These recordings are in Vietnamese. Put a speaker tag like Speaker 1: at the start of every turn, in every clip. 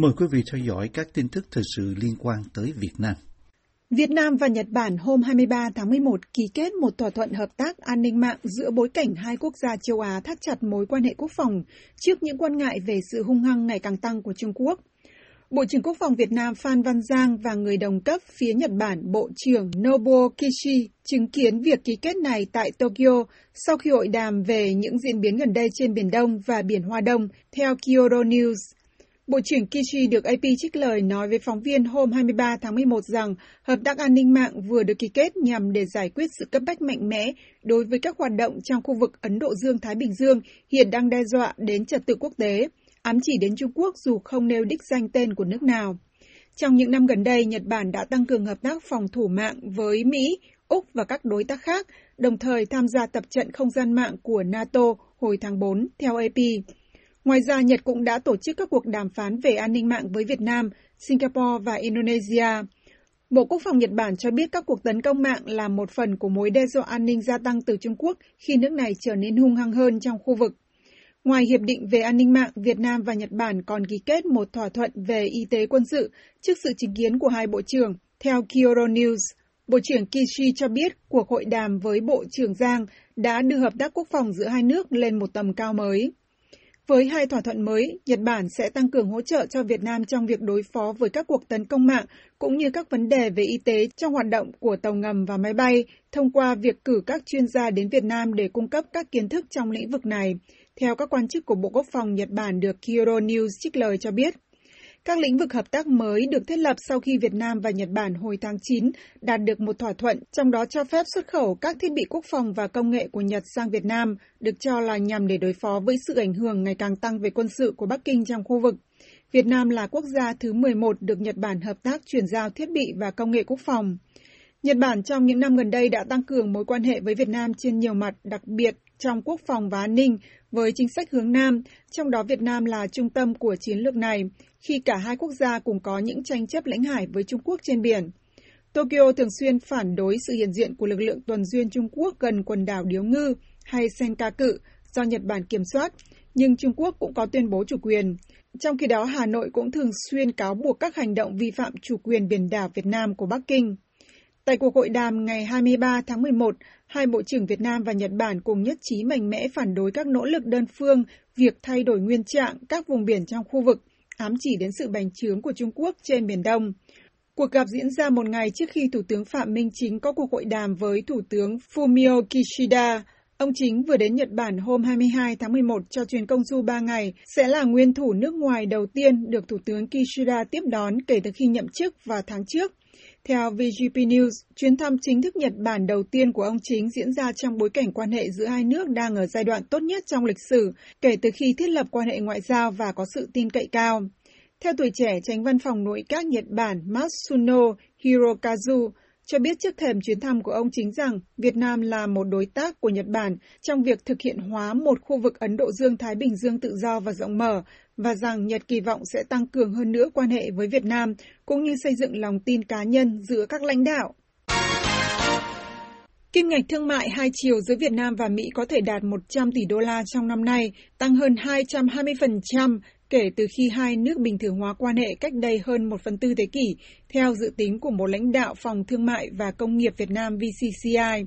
Speaker 1: Mời quý vị theo dõi các tin tức thời sự liên quan tới Việt Nam.
Speaker 2: Việt Nam và Nhật Bản hôm 23 tháng 11 ký kết một thỏa thuận hợp tác an ninh mạng giữa bối cảnh hai quốc gia châu Á thắt chặt mối quan hệ quốc phòng trước những quan ngại về sự hung hăng ngày càng tăng của Trung Quốc. Bộ trưởng Quốc phòng Việt Nam Phan Văn Giang và người đồng cấp phía Nhật Bản Bộ trưởng Nobuo Kishi chứng kiến việc ký kết này tại Tokyo sau khi hội đàm về những diễn biến gần đây trên Biển Đông và Biển Hoa Đông, theo Kyodo News. Bộ trưởng Kishi được AP trích lời nói với phóng viên hôm 23 tháng 11 rằng hợp tác an ninh mạng vừa được ký kết nhằm để giải quyết sự cấp bách mạnh mẽ đối với các hoạt động trong khu vực Ấn Độ Dương-Thái Bình Dương hiện đang đe dọa đến trật tự quốc tế, ám chỉ đến Trung Quốc dù không nêu đích danh tên của nước nào. Trong những năm gần đây, Nhật Bản đã tăng cường hợp tác phòng thủ mạng với Mỹ, Úc và các đối tác khác, đồng thời tham gia tập trận không gian mạng của NATO hồi tháng 4, theo AP. Ngoài ra, Nhật cũng đã tổ chức các cuộc đàm phán về an ninh mạng với Việt Nam, Singapore và Indonesia. Bộ Quốc phòng Nhật Bản cho biết các cuộc tấn công mạng là một phần của mối đe dọa an ninh gia tăng từ Trung Quốc khi nước này trở nên hung hăng hơn trong khu vực. Ngoài hiệp định về an ninh mạng, Việt Nam và Nhật Bản còn ký kết một thỏa thuận về y tế quân sự trước sự chứng kiến của hai bộ trưởng. Theo Kyodo News, Bộ trưởng Kishi cho biết cuộc hội đàm với Bộ trưởng Giang đã đưa hợp tác quốc phòng giữa hai nước lên một tầm cao mới. Với hai thỏa thuận mới, Nhật Bản sẽ tăng cường hỗ trợ cho Việt Nam trong việc đối phó với các cuộc tấn công mạng cũng như các vấn đề về y tế trong hoạt động của tàu ngầm và máy bay thông qua việc cử các chuyên gia đến Việt Nam để cung cấp các kiến thức trong lĩnh vực này, theo các quan chức của Bộ Quốc phòng Nhật Bản được Kyodo News trích lời cho biết. Các lĩnh vực hợp tác mới được thiết lập sau khi Việt Nam và Nhật Bản hồi tháng 9 đạt được một thỏa thuận, trong đó cho phép xuất khẩu các thiết bị quốc phòng và công nghệ của Nhật sang Việt Nam, được cho là nhằm để đối phó với sự ảnh hưởng ngày càng tăng về quân sự của Bắc Kinh trong khu vực. Việt Nam là quốc gia thứ 11 được Nhật Bản hợp tác chuyển giao thiết bị và công nghệ quốc phòng. Nhật Bản trong những năm gần đây đã tăng cường mối quan hệ với Việt Nam trên nhiều mặt, đặc biệt trong quốc phòng và an ninh, với chính sách hướng Nam, trong đó Việt Nam là trung tâm của chiến lược này, khi cả hai quốc gia cùng có những tranh chấp lãnh hải với Trung Quốc trên biển. Tokyo thường xuyên phản đối sự hiện diện của lực lượng tuần duyên Trung Quốc gần quần đảo Điếu Ngư hay Senkaku do Nhật Bản kiểm soát, nhưng Trung Quốc cũng có tuyên bố chủ quyền. Trong khi đó, Hà Nội cũng thường xuyên cáo buộc các hành động vi phạm chủ quyền biển đảo Việt Nam của Bắc Kinh. Tại cuộc hội đàm ngày 23 tháng 11, hai Bộ trưởng Việt Nam và Nhật Bản cùng nhất trí mạnh mẽ phản đối các nỗ lực đơn phương việc thay đổi nguyên trạng các vùng biển trong khu vực, ám chỉ đến sự bành trướng của Trung Quốc trên Biển Đông. Cuộc gặp diễn ra một ngày trước khi Thủ tướng Phạm Minh Chính có cuộc hội đàm với Thủ tướng Fumio Kishida. Ông Chính vừa đến Nhật Bản hôm 22 tháng 11 cho chuyến công du 3 ngày, sẽ là nguyên thủ nước ngoài đầu tiên được Thủ tướng Kishida tiếp đón kể từ khi nhậm chức vào tháng trước. Theo VGP News, chuyến thăm chính thức Nhật Bản đầu tiên của ông Chính diễn ra trong bối cảnh quan hệ giữa hai nước đang ở giai đoạn tốt nhất trong lịch sử kể từ khi thiết lập quan hệ ngoại giao và có sự tin cậy cao. Theo tuổi trẻ, tránh văn phòng nội các Nhật Bản Matsuno Hirokazu cho biết trước thềm chuyến thăm của ông chính rằng Việt Nam là một đối tác của Nhật Bản trong việc thực hiện hóa một khu vực Ấn Độ Dương-Thái Bình Dương tự do và rộng mở và rằng Nhật kỳ vọng sẽ tăng cường hơn nữa quan hệ với Việt Nam cũng như xây dựng lòng tin cá nhân giữa các lãnh đạo. Kim ngạch thương mại hai chiều giữa Việt Nam và Mỹ có thể đạt 100 tỷ đô la trong năm nay, tăng hơn 220% kể từ khi hai nước bình thường hóa quan hệ cách đây hơn một phần tư thế kỷ, theo dự tính của một lãnh đạo Phòng Thương mại và Công nghiệp Việt Nam VCCI.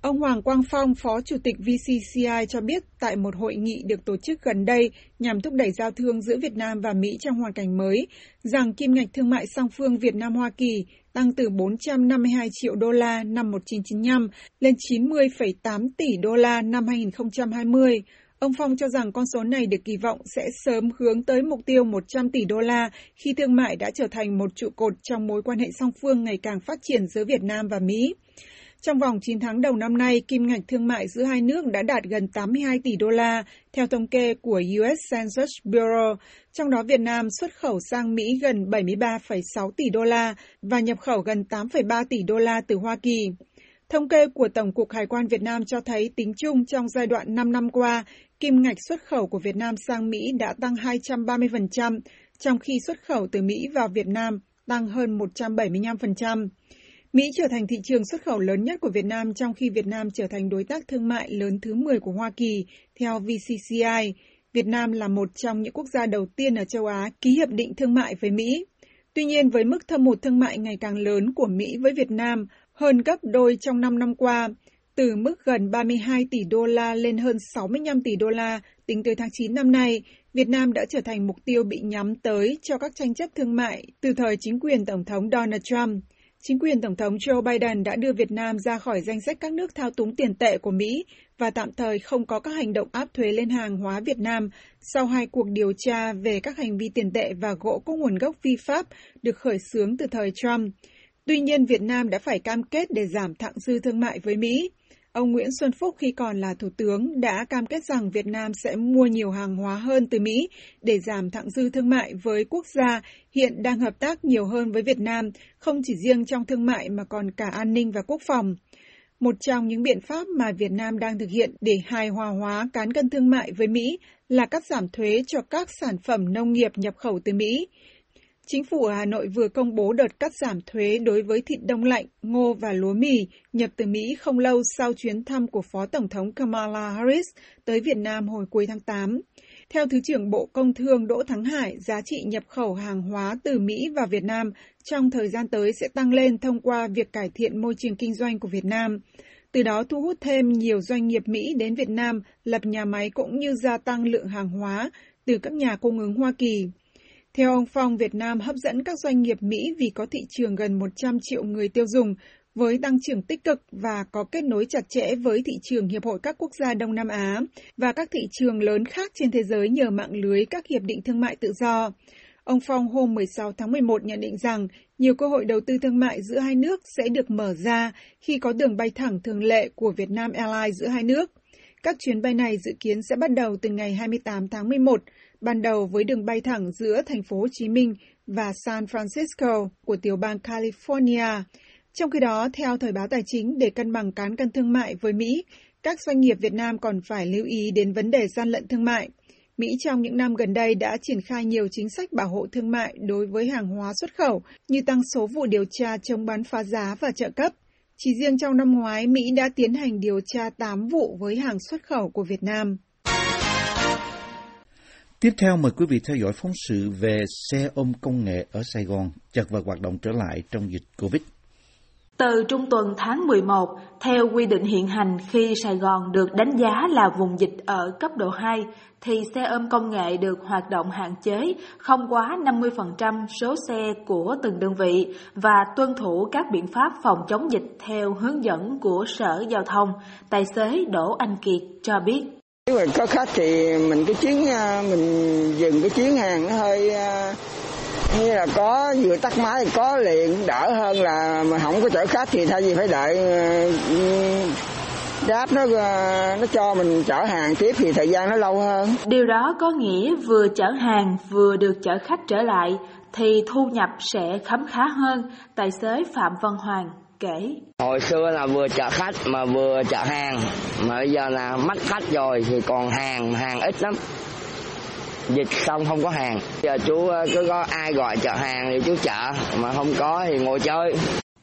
Speaker 2: Ông Hoàng Quang Phong, Phó Chủ tịch VCCI cho biết tại một hội nghị được tổ chức gần đây nhằm thúc đẩy giao thương giữa Việt Nam và Mỹ trong hoàn cảnh mới, rằng kim ngạch thương mại song phương Việt Nam-Hoa Kỳ tăng từ 452 triệu đô la năm 1995 lên 90,8 tỷ đô la năm 2020. Ông Phong cho rằng con số này được kỳ vọng sẽ sớm hướng tới mục tiêu 100 tỷ đô la khi thương mại đã trở thành một trụ cột trong mối quan hệ song phương ngày càng phát triển giữa Việt Nam và Mỹ. Trong vòng 9 tháng đầu năm nay, kim ngạch thương mại giữa hai nước đã đạt gần 82 tỷ đô la, theo thống kê của US Census Bureau, trong đó Việt Nam xuất khẩu sang Mỹ gần 73,6 tỷ đô la và nhập khẩu gần 8,3 tỷ đô la từ Hoa Kỳ. Thống kê của Tổng cục Hải quan Việt Nam cho thấy tính chung trong giai đoạn 5 năm qua, kim ngạch xuất khẩu của Việt Nam sang Mỹ đã tăng 230%, trong khi xuất khẩu từ Mỹ vào Việt Nam tăng hơn 175%. Mỹ trở thành thị trường xuất khẩu lớn nhất của Việt Nam trong khi Việt Nam trở thành đối tác thương mại lớn thứ 10 của Hoa Kỳ, theo VCCI. Việt Nam là một trong những quốc gia đầu tiên ở châu Á ký hiệp định thương mại với Mỹ. Tuy nhiên, với mức thâm hụt thương mại ngày càng lớn của Mỹ với Việt Nam, hơn gấp đôi trong 5 năm qua, từ mức gần 32 tỷ đô la lên hơn 65 tỷ đô la tính tới tháng 9 năm nay, Việt Nam đã trở thành mục tiêu bị nhắm tới cho các tranh chấp thương mại từ thời chính quyền Tổng thống Donald Trump. Chính quyền Tổng thống Joe Biden đã đưa Việt Nam ra khỏi danh sách các nước thao túng tiền tệ của Mỹ và tạm thời không có các hành động áp thuế lên hàng hóa Việt Nam sau hai cuộc điều tra về các hành vi tiền tệ và gỗ có nguồn gốc vi pháp được khởi xướng từ thời Trump. Tuy nhiên, Việt Nam đã phải cam kết để giảm thặng dư thương mại với Mỹ. Ông Nguyễn Xuân Phúc khi còn là Thủ tướng đã cam kết rằng Việt Nam sẽ mua nhiều hàng hóa hơn từ Mỹ để giảm thặng dư thương mại với quốc gia hiện đang hợp tác nhiều hơn với Việt Nam, không chỉ riêng trong thương mại mà còn cả an ninh và quốc phòng. Một trong những biện pháp mà Việt Nam đang thực hiện để hài hòa hóa cán cân thương mại với Mỹ là cắt giảm thuế cho các sản phẩm nông nghiệp nhập khẩu từ Mỹ. Chính phủ Hà Nội vừa công bố đợt cắt giảm thuế đối với thịt đông lạnh, ngô và lúa mì nhập từ Mỹ không lâu sau chuyến thăm của Phó Tổng thống Kamala Harris tới Việt Nam hồi cuối tháng 8. Theo Thứ trưởng Bộ Công Thương Đỗ Thắng Hải, giá trị nhập khẩu hàng hóa từ Mỹ vào Việt Nam trong thời gian tới sẽ tăng lên thông qua việc cải thiện môi trường kinh doanh của Việt Nam. Từ đó thu hút thêm nhiều doanh nghiệp Mỹ đến Việt Nam lập nhà máy cũng như gia tăng lượng hàng hóa từ các nhà cung ứng Hoa Kỳ. Theo ông Phong, Việt Nam hấp dẫn các doanh nghiệp Mỹ vì có thị trường gần 100 triệu người tiêu dùng với tăng trưởng tích cực và có kết nối chặt chẽ với thị trường Hiệp hội các quốc gia Đông Nam Á và các thị trường lớn khác trên thế giới nhờ mạng lưới các hiệp định thương mại tự do. Ông Phong hôm 16 tháng 11 nhận định rằng nhiều cơ hội đầu tư thương mại giữa hai nước sẽ được mở ra khi có đường bay thẳng thường lệ của Việt Nam Airlines giữa hai nước. Các chuyến bay này dự kiến sẽ bắt đầu từ ngày 28 tháng 11, ban đầu với đường bay thẳng giữa thành phố Hồ Chí Minh và San Francisco của tiểu bang California. Trong khi đó, theo Thời báo Tài chính, để cân bằng cán cân thương mại với Mỹ, các doanh nghiệp Việt Nam còn phải lưu ý đến vấn đề gian lận thương mại. Mỹ trong những năm gần đây đã triển khai nhiều chính sách bảo hộ thương mại đối với hàng hóa xuất khẩu như tăng số vụ điều tra chống bán phá giá và trợ cấp. Chỉ riêng trong năm ngoái, Mỹ đã tiến hành điều tra 8 vụ với hàng xuất khẩu của Việt Nam.
Speaker 1: Tiếp theo mời quý vị theo dõi phóng sự về xe ôm công nghệ ở Sài Gòn chật vật hoạt động trở lại trong dịch Covid.
Speaker 3: Từ trung tuần tháng 11, theo quy định hiện hành khi Sài Gòn được đánh giá là vùng dịch ở cấp độ 2, thì xe ôm công nghệ được hoạt động hạn chế không quá 50% số xe của từng đơn vị và tuân thủ các biện pháp phòng chống dịch theo hướng dẫn của Sở Giao thông, tài xế Đỗ Anh Kiệt cho biết.
Speaker 4: Nếu mà có khách thì mình cái chuyến à, mình dừng cái chuyến hàng nó hơi à, như là có vừa tắt máy có liền đỡ hơn là mà không có chở khách thì thay vì phải đợi à, đáp nó nó cho mình chở hàng tiếp thì thời gian nó lâu hơn.
Speaker 3: Điều đó có nghĩa vừa chở hàng vừa được chở khách trở lại thì thu nhập sẽ khấm khá hơn, tài xế Phạm Văn Hoàng kể.
Speaker 5: Hồi xưa là vừa chở khách mà vừa chở hàng, mà bây giờ là mất khách rồi thì còn hàng, hàng ít lắm. Dịch xong không có hàng. Giờ chú cứ có ai gọi chở hàng thì chú chở, mà không có thì ngồi chơi.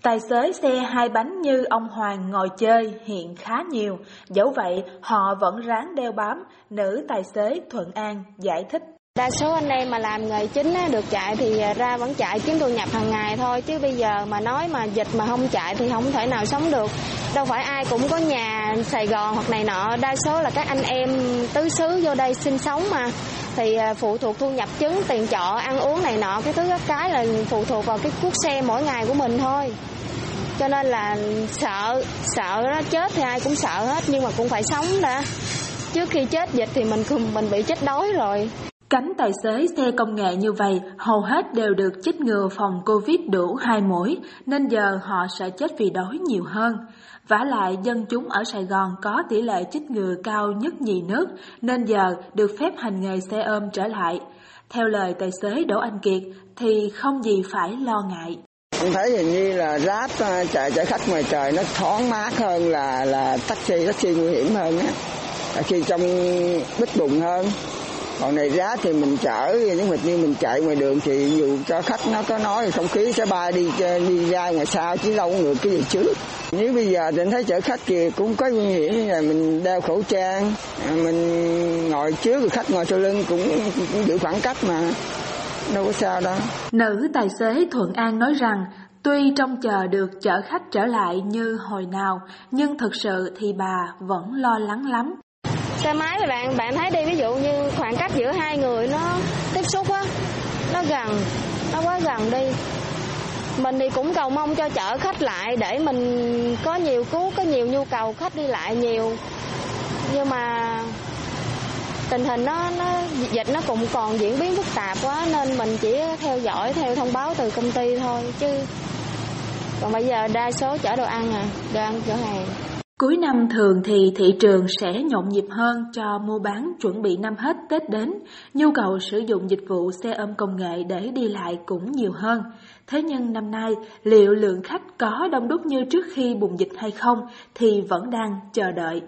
Speaker 3: Tài xế xe hai bánh như ông Hoàng ngồi chơi hiện khá nhiều, dẫu vậy họ vẫn ráng đeo bám, nữ tài xế Thuận An giải thích.
Speaker 6: Đa số anh em mà làm nghề chính được chạy thì à, ra vẫn chạy kiếm thu nhập hàng ngày thôi. Chứ bây giờ mà nói mà dịch mà không chạy thì không thể nào sống được. Đâu phải ai cũng có nhà Sài Gòn hoặc này nọ, đa số là các anh em tứ xứ vô đây sinh sống mà. Thì à, phụ thuộc thu nhập chứng, tiền trọ, ăn uống này nọ, cái thứ các cái là phụ thuộc vào cái cuốc xe mỗi ngày của mình thôi. Cho nên là sợ sợ nó chết thì ai cũng sợ hết nhưng mà cũng phải sống đã. Trước khi chết dịch thì mình mình bị chết đói rồi.
Speaker 3: Cánh tài xế xe công nghệ như vậy hầu hết đều được chích ngừa phòng Covid đủ hai mũi, nên giờ họ sẽ chết vì đói nhiều hơn. vả lại, dân chúng ở Sài Gòn có tỷ lệ chích ngừa cao nhất nhì nước, nên giờ được phép hành nghề xe ôm trở lại. Theo lời tài xế Đỗ Anh Kiệt, thì không gì phải lo ngại.
Speaker 4: Em thấy hình như là ráp ờ, chạy chở khách ngoài trời nó thoáng mát hơn là là taxi taxi nguy hiểm hơn á. Khi trong bít bùng hơn còn này giá thì mình chở những việc như mình chạy ngoài đường thì dù cho khách nó có nói không khí sẽ bay đi đi ra ngoài sau chứ đâu có ngược cái gì trước nếu bây giờ định thấy chở khách thì cũng có nguy hiểm như là mình đeo khẩu trang mình ngồi trước rồi khách ngồi sau lưng cũng, cũng giữ khoảng cách mà đâu có sao đâu
Speaker 3: nữ tài xế thuận an nói rằng Tuy trông chờ được chở khách trở lại như hồi nào, nhưng thực sự thì bà vẫn lo lắng lắm.
Speaker 6: Xe máy thì bạn bạn thấy đi ví dụ như khoảng cách giữa hai người nó tiếp xúc á, nó gần, nó quá gần đi. Mình thì cũng cầu mong cho chở khách lại để mình có nhiều cứu, có nhiều nhu cầu khách đi lại nhiều. Nhưng mà tình hình nó nó dịch nó cũng còn diễn biến phức tạp quá nên mình chỉ theo dõi theo thông báo từ công ty thôi chứ còn bây giờ đa số chở đồ ăn à đồ ăn chở hàng
Speaker 3: Cuối năm thường thì thị trường sẽ nhộn nhịp hơn cho mua bán chuẩn bị năm hết Tết đến, nhu cầu sử dụng dịch vụ xe ôm công nghệ để đi lại cũng nhiều hơn. Thế nhưng năm nay, liệu lượng khách có đông đúc như trước khi bùng dịch hay không thì vẫn đang chờ đợi.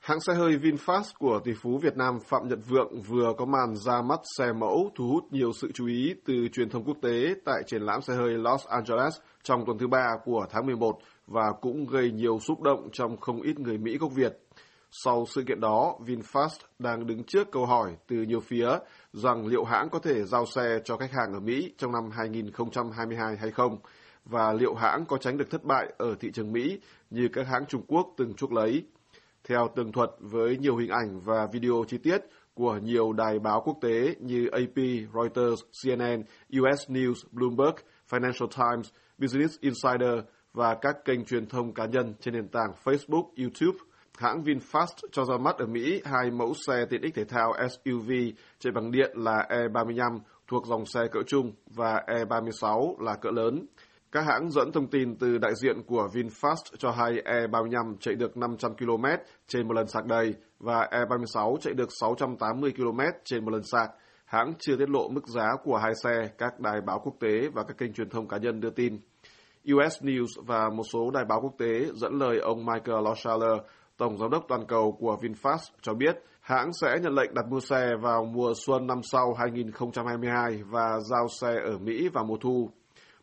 Speaker 7: Hãng xe hơi VinFast của tỷ phú Việt Nam Phạm Nhật Vượng vừa có màn ra mắt xe mẫu thu hút nhiều sự chú ý từ truyền thông quốc tế tại triển lãm xe hơi Los Angeles trong tuần thứ ba của tháng 11 và cũng gây nhiều xúc động trong không ít người Mỹ gốc Việt. Sau sự kiện đó, VinFast đang đứng trước câu hỏi từ nhiều phía rằng liệu hãng có thể giao xe cho khách hàng ở Mỹ trong năm 2022 hay không, và liệu hãng có tránh được thất bại ở thị trường Mỹ như các hãng Trung Quốc từng chuốc lấy theo tường thuật với nhiều hình ảnh và video chi tiết của nhiều đài báo quốc tế như AP, Reuters, CNN, US News, Bloomberg, Financial Times, Business Insider và các kênh truyền thông cá nhân trên nền tảng Facebook, YouTube. Hãng VinFast cho ra mắt ở Mỹ hai mẫu xe tiện ích thể thao SUV chạy bằng điện là E35 thuộc dòng xe cỡ trung và E36 là cỡ lớn. Các hãng dẫn thông tin từ đại diện của VinFast cho hay E35 chạy được 500 km trên một lần sạc đầy và E36 chạy được 680 km trên một lần sạc. Hãng chưa tiết lộ mức giá của hai xe, các đài báo quốc tế và các kênh truyền thông cá nhân đưa tin. US News và một số đài báo quốc tế dẫn lời ông Michael Loscheller, Tổng Giám đốc toàn cầu của VinFast cho biết hãng sẽ nhận lệnh đặt mua xe vào mùa xuân năm sau 2022 và giao xe ở Mỹ vào mùa thu.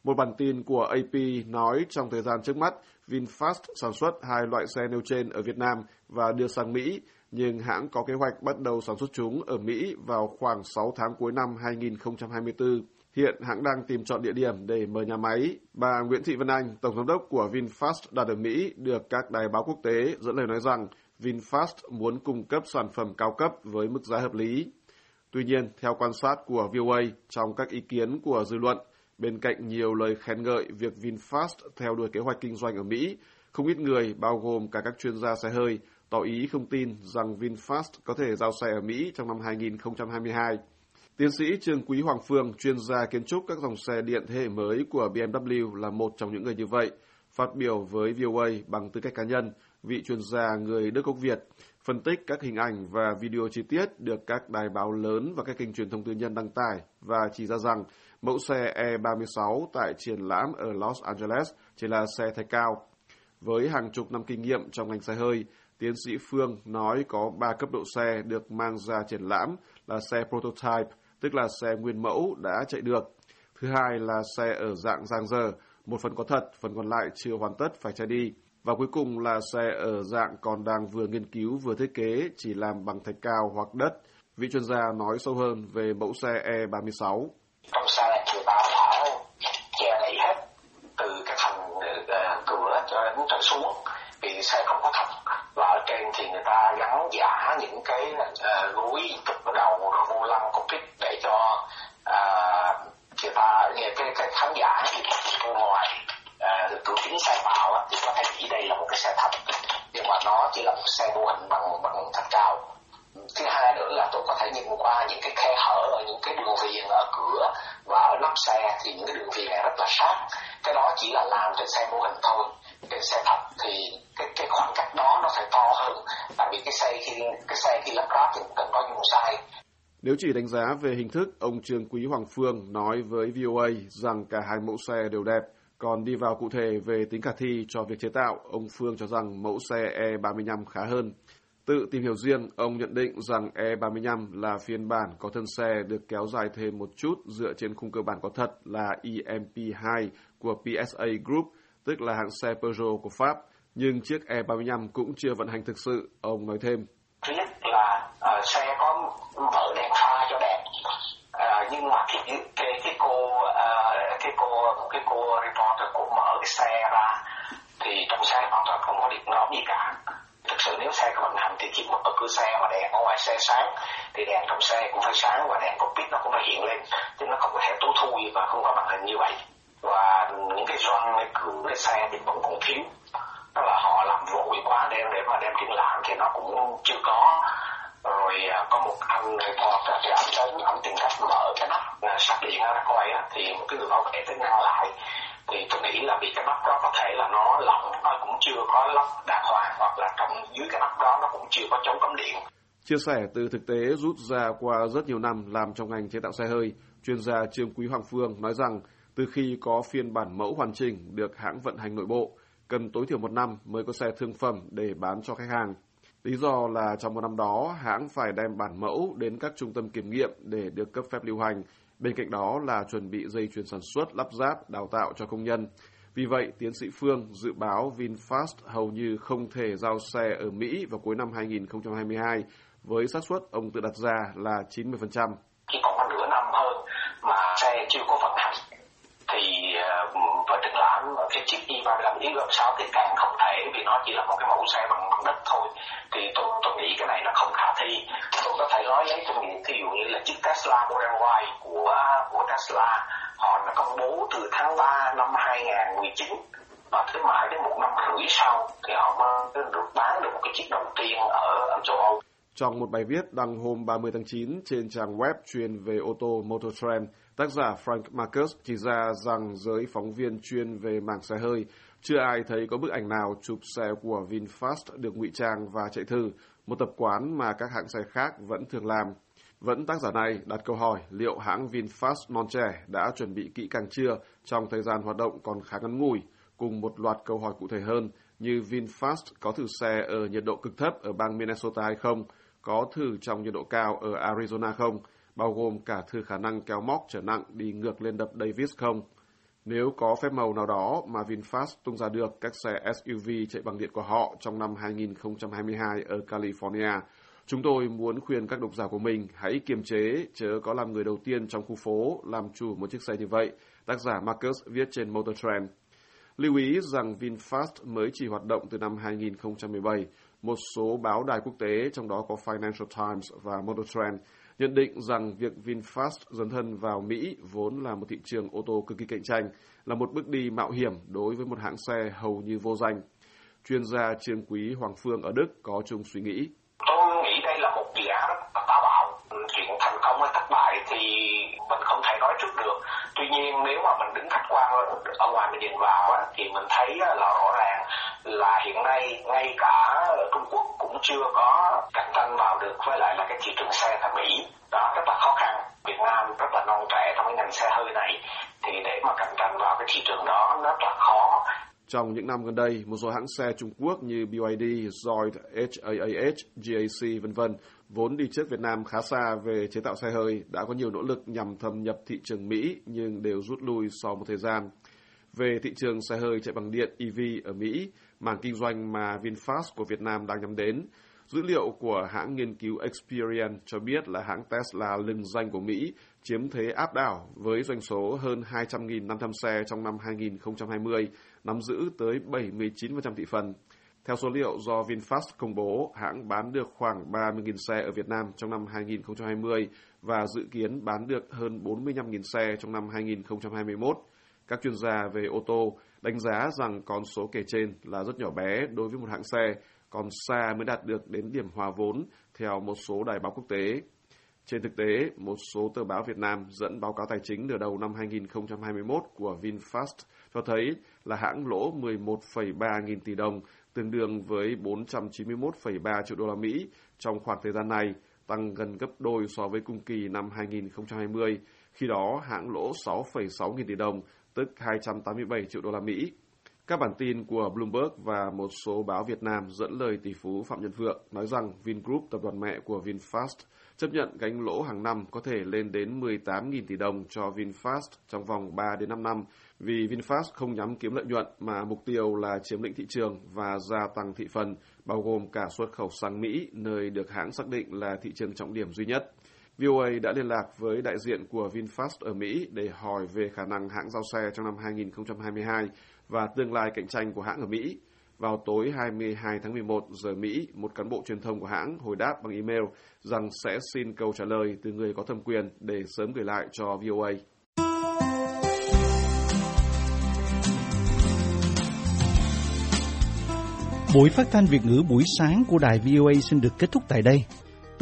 Speaker 7: Một bản tin của AP nói trong thời gian trước mắt, VinFast sản xuất hai loại xe nêu trên ở Việt Nam và đưa sang Mỹ, nhưng hãng có kế hoạch bắt đầu sản xuất chúng ở Mỹ vào khoảng 6 tháng cuối năm 2024. Hiện hãng đang tìm chọn địa điểm để mở nhà máy. Bà Nguyễn Thị Vân Anh, Tổng giám đốc của VinFast đặt ở Mỹ, được các đài báo quốc tế dẫn lời nói rằng VinFast muốn cung cấp sản phẩm cao cấp với mức giá hợp lý. Tuy nhiên, theo quan sát của VOA trong các ý kiến của dư luận, Bên cạnh nhiều lời khen ngợi việc VinFast theo đuổi kế hoạch kinh doanh ở Mỹ, không ít người, bao gồm cả các chuyên gia xe hơi, tỏ ý không tin rằng VinFast có thể giao xe ở Mỹ trong năm 2022. Tiến sĩ Trương Quý Hoàng Phương, chuyên gia kiến trúc các dòng xe điện thế hệ mới của BMW là một trong những người như vậy, phát biểu với VOA bằng tư cách cá nhân, vị chuyên gia người Đức gốc Việt, phân tích các hình ảnh và video chi tiết được các đài báo lớn và các kênh truyền thông tư nhân đăng tải và chỉ ra rằng Mẫu xe E36 tại triển lãm ở Los Angeles chỉ là xe thay cao. Với hàng chục năm kinh nghiệm trong ngành xe hơi, tiến sĩ Phương nói có 3 cấp độ xe được mang ra triển lãm là xe prototype, tức là xe nguyên mẫu đã chạy được. Thứ hai là xe ở dạng giang dở, một phần có thật, phần còn lại chưa hoàn tất phải chạy đi. Và cuối cùng là xe ở dạng còn đang vừa nghiên cứu vừa thiết kế chỉ làm bằng thạch cao hoặc đất. Vị chuyên gia nói sâu hơn về mẫu xe E36
Speaker 8: trong xe cái đường viền ở cửa và ở nắp xe thì những cái đường viền này rất là sát cái đó chỉ là làm trên xe mô hình thôi trên xe thật thì cái cái khoảng cách đó nó phải to hơn tại vì cái xe khi cái xe khi lắp ráp thì cần có dùng sai
Speaker 7: nếu chỉ đánh giá về hình thức, ông Trương Quý Hoàng Phương nói với VOA rằng cả hai mẫu xe đều đẹp. Còn đi vào cụ thể về tính khả thi cho việc chế tạo, ông Phương cho rằng mẫu xe E35 khá hơn. Tự tìm hiểu riêng, ông nhận định rằng E35 là phiên bản có thân xe được kéo dài thêm một chút dựa trên khung cơ bản có thật là EMP2 của PSA Group, tức là hãng xe Peugeot của Pháp. Nhưng chiếc E35 cũng chưa vận hành thực sự, ông nói thêm.
Speaker 8: Thứ nhất là uh, xe có mở đèn pha cho đẹp, uh, nhưng mà cái, cái, cái cô uh, cái cô cái cô reporter cũng mở cái xe ra thì trong xe hoàn toàn không có điện ngõ gì cả sự nếu xe có vận hành thì chỉ một ở cửa xe mà đèn ở ngoài xe sáng, thì đèn trong xe cũng phải sáng và đèn cockpit nó cũng phải hiện lên, chứ nó không có thể tối thui và không có màn hình như vậy. Và những cái doanh cái cửa cái xe thì vẫn còn thiếu. Tức là họ làm vội quá để để mà đem triển lãm thì nó cũng chưa có. Rồi à, có một anh reporter thì anh đến ông tìm cách mở cái nắp à, sạc điện ra coi thì một cái người bảo vệ tới ngăn lại thì tôi nghĩ là vì cái nắp đó có thể là nó lỏng nó cũng chưa có lắp đàng hoàng hoặc là trong dưới cái nắp đó nó cũng chưa có chống cấm điện
Speaker 7: Chia sẻ từ thực tế rút ra qua rất nhiều năm làm trong ngành chế tạo xe hơi, chuyên gia Trương Quý Hoàng Phương nói rằng từ khi có phiên bản mẫu hoàn chỉnh được hãng vận hành nội bộ, cần tối thiểu một năm mới có xe thương phẩm để bán cho khách hàng. Lý do là trong một năm đó, hãng phải đem bản mẫu đến các trung tâm kiểm nghiệm để được cấp phép lưu hành. Bên cạnh đó là chuẩn bị dây chuyền sản xuất, lắp ráp, đào tạo cho công nhân. Vì vậy, tiến sĩ Phương dự báo VinFast hầu như không thể giao xe ở Mỹ vào cuối năm 2022 với xác suất ông tự đặt ra là 90%.
Speaker 8: I35 Y6 thì càng không thể vì nó chỉ là một cái mẫu xe bằng bằng đất thôi. Thì tôi tôi nghĩ cái này nó không khả thi. Tôi có thể nói lấy kinh nghiệm ví dụ như là chiếc Tesla Model Y của của Tesla họ đã công bố từ tháng 3 năm 2019 và thứ mãi đến một năm rưỡi sau thì họ mới được bán được một cái chiếc đầu tiên ở, ở châu Âu.
Speaker 7: Trong một bài viết đăng hôm 30 tháng 9 trên trang web chuyên về ô tô Motor Trend, tác giả Frank Marcus chỉ ra rằng giới phóng viên chuyên về mảng xe hơi chưa ai thấy có bức ảnh nào chụp xe của VinFast được ngụy trang và chạy thử, một tập quán mà các hãng xe khác vẫn thường làm. Vẫn tác giả này đặt câu hỏi liệu hãng VinFast non trẻ đã chuẩn bị kỹ càng chưa trong thời gian hoạt động còn khá ngắn ngủi, cùng một loạt câu hỏi cụ thể hơn như VinFast có thử xe ở nhiệt độ cực thấp ở bang Minnesota hay không, có thử trong nhiệt độ cao ở Arizona không, bao gồm cả thử khả năng kéo móc trở nặng đi ngược lên đập Davis không. Nếu có phép màu nào đó mà VinFast tung ra được các xe SUV chạy bằng điện của họ trong năm 2022 ở California, chúng tôi muốn khuyên các độc giả của mình hãy kiềm chế, chớ có làm người đầu tiên trong khu phố làm chủ một chiếc xe như vậy, tác giả Marcus viết trên Motor Trend. Lưu ý rằng VinFast mới chỉ hoạt động từ năm 2017, một số báo đài quốc tế, trong đó có Financial Times và Motor Trend, nhận định rằng việc VinFast dấn thân vào Mỹ vốn là một thị trường ô tô cực kỳ cạnh tranh, là một bước đi mạo hiểm đối với một hãng xe hầu như vô danh. Chuyên gia Trương Quý Hoàng Phương ở Đức có chung suy nghĩ.
Speaker 8: Tôi nghĩ đây là một dự án táo bạo. Chuyện thành công hay thất bại thì mình không thể nói trước được. Tuy nhiên nếu mà mình đứng khách quan ở ngoài mình nhìn vào thì mình thấy là rõ ràng là hiện nay ngay cả Trung Quốc cũng chưa có cạnh tranh vào được với lại là cái thị trường xe tại Mỹ đó rất là khó khăn Việt Nam rất là non trẻ trong cái ngành xe hơi này thì để mà cạnh tranh vào cái thị trường đó rất là khó
Speaker 7: trong những năm gần đây, một số hãng xe Trung Quốc như BYD, Zoid, HAAH, GAC, v.v. vốn đi trước Việt Nam khá xa về chế tạo xe hơi đã có nhiều nỗ lực nhằm thâm nhập thị trường Mỹ nhưng đều rút lui sau một thời gian. Về thị trường xe hơi chạy bằng điện EV ở Mỹ, mảng kinh doanh mà VinFast của Việt Nam đang nhắm đến, dữ liệu của hãng nghiên cứu Experian cho biết là hãng Tesla lừng danh của Mỹ chiếm thế áp đảo với doanh số hơn 200.500 xe trong năm 2020, nắm giữ tới 79% thị phần. Theo số liệu do VinFast công bố, hãng bán được khoảng 30.000 xe ở Việt Nam trong năm 2020 và dự kiến bán được hơn 45.000 xe trong năm 2021. Các chuyên gia về ô tô đánh giá rằng con số kể trên là rất nhỏ bé đối với một hãng xe, còn xa mới đạt được đến điểm hòa vốn theo một số đài báo quốc tế. Trên thực tế, một số tờ báo Việt Nam dẫn báo cáo tài chính nửa đầu năm 2021 của VinFast cho thấy là hãng lỗ 11,3 nghìn tỷ đồng, tương đương với 491,3 triệu đô la Mỹ trong khoảng thời gian này, tăng gần gấp đôi so với cùng kỳ năm 2020. Khi đó, hãng lỗ 6,6 nghìn tỷ đồng, tức 287 triệu đô la Mỹ. Các bản tin của Bloomberg và một số báo Việt Nam dẫn lời tỷ phú Phạm Nhật Vượng nói rằng Vingroup, tập đoàn mẹ của VinFast, chấp nhận gánh lỗ hàng năm có thể lên đến 18.000 tỷ đồng cho VinFast trong vòng 3 đến 5 năm vì VinFast không nhắm kiếm lợi nhuận mà mục tiêu là chiếm lĩnh thị trường và gia tăng thị phần, bao gồm cả xuất khẩu sang Mỹ, nơi được hãng xác định là thị trường trọng điểm duy nhất. VOA đã liên lạc với đại diện của VinFast ở Mỹ để hỏi về khả năng hãng giao xe trong năm 2022 và tương lai cạnh tranh của hãng ở Mỹ. Vào tối 22 tháng 11 giờ Mỹ, một cán bộ truyền thông của hãng hồi đáp bằng email rằng sẽ xin câu trả lời từ người có thẩm quyền để sớm gửi lại cho VOA.
Speaker 1: Buổi phát thanh Việt ngữ buổi sáng của đài VOA xin được kết thúc tại đây.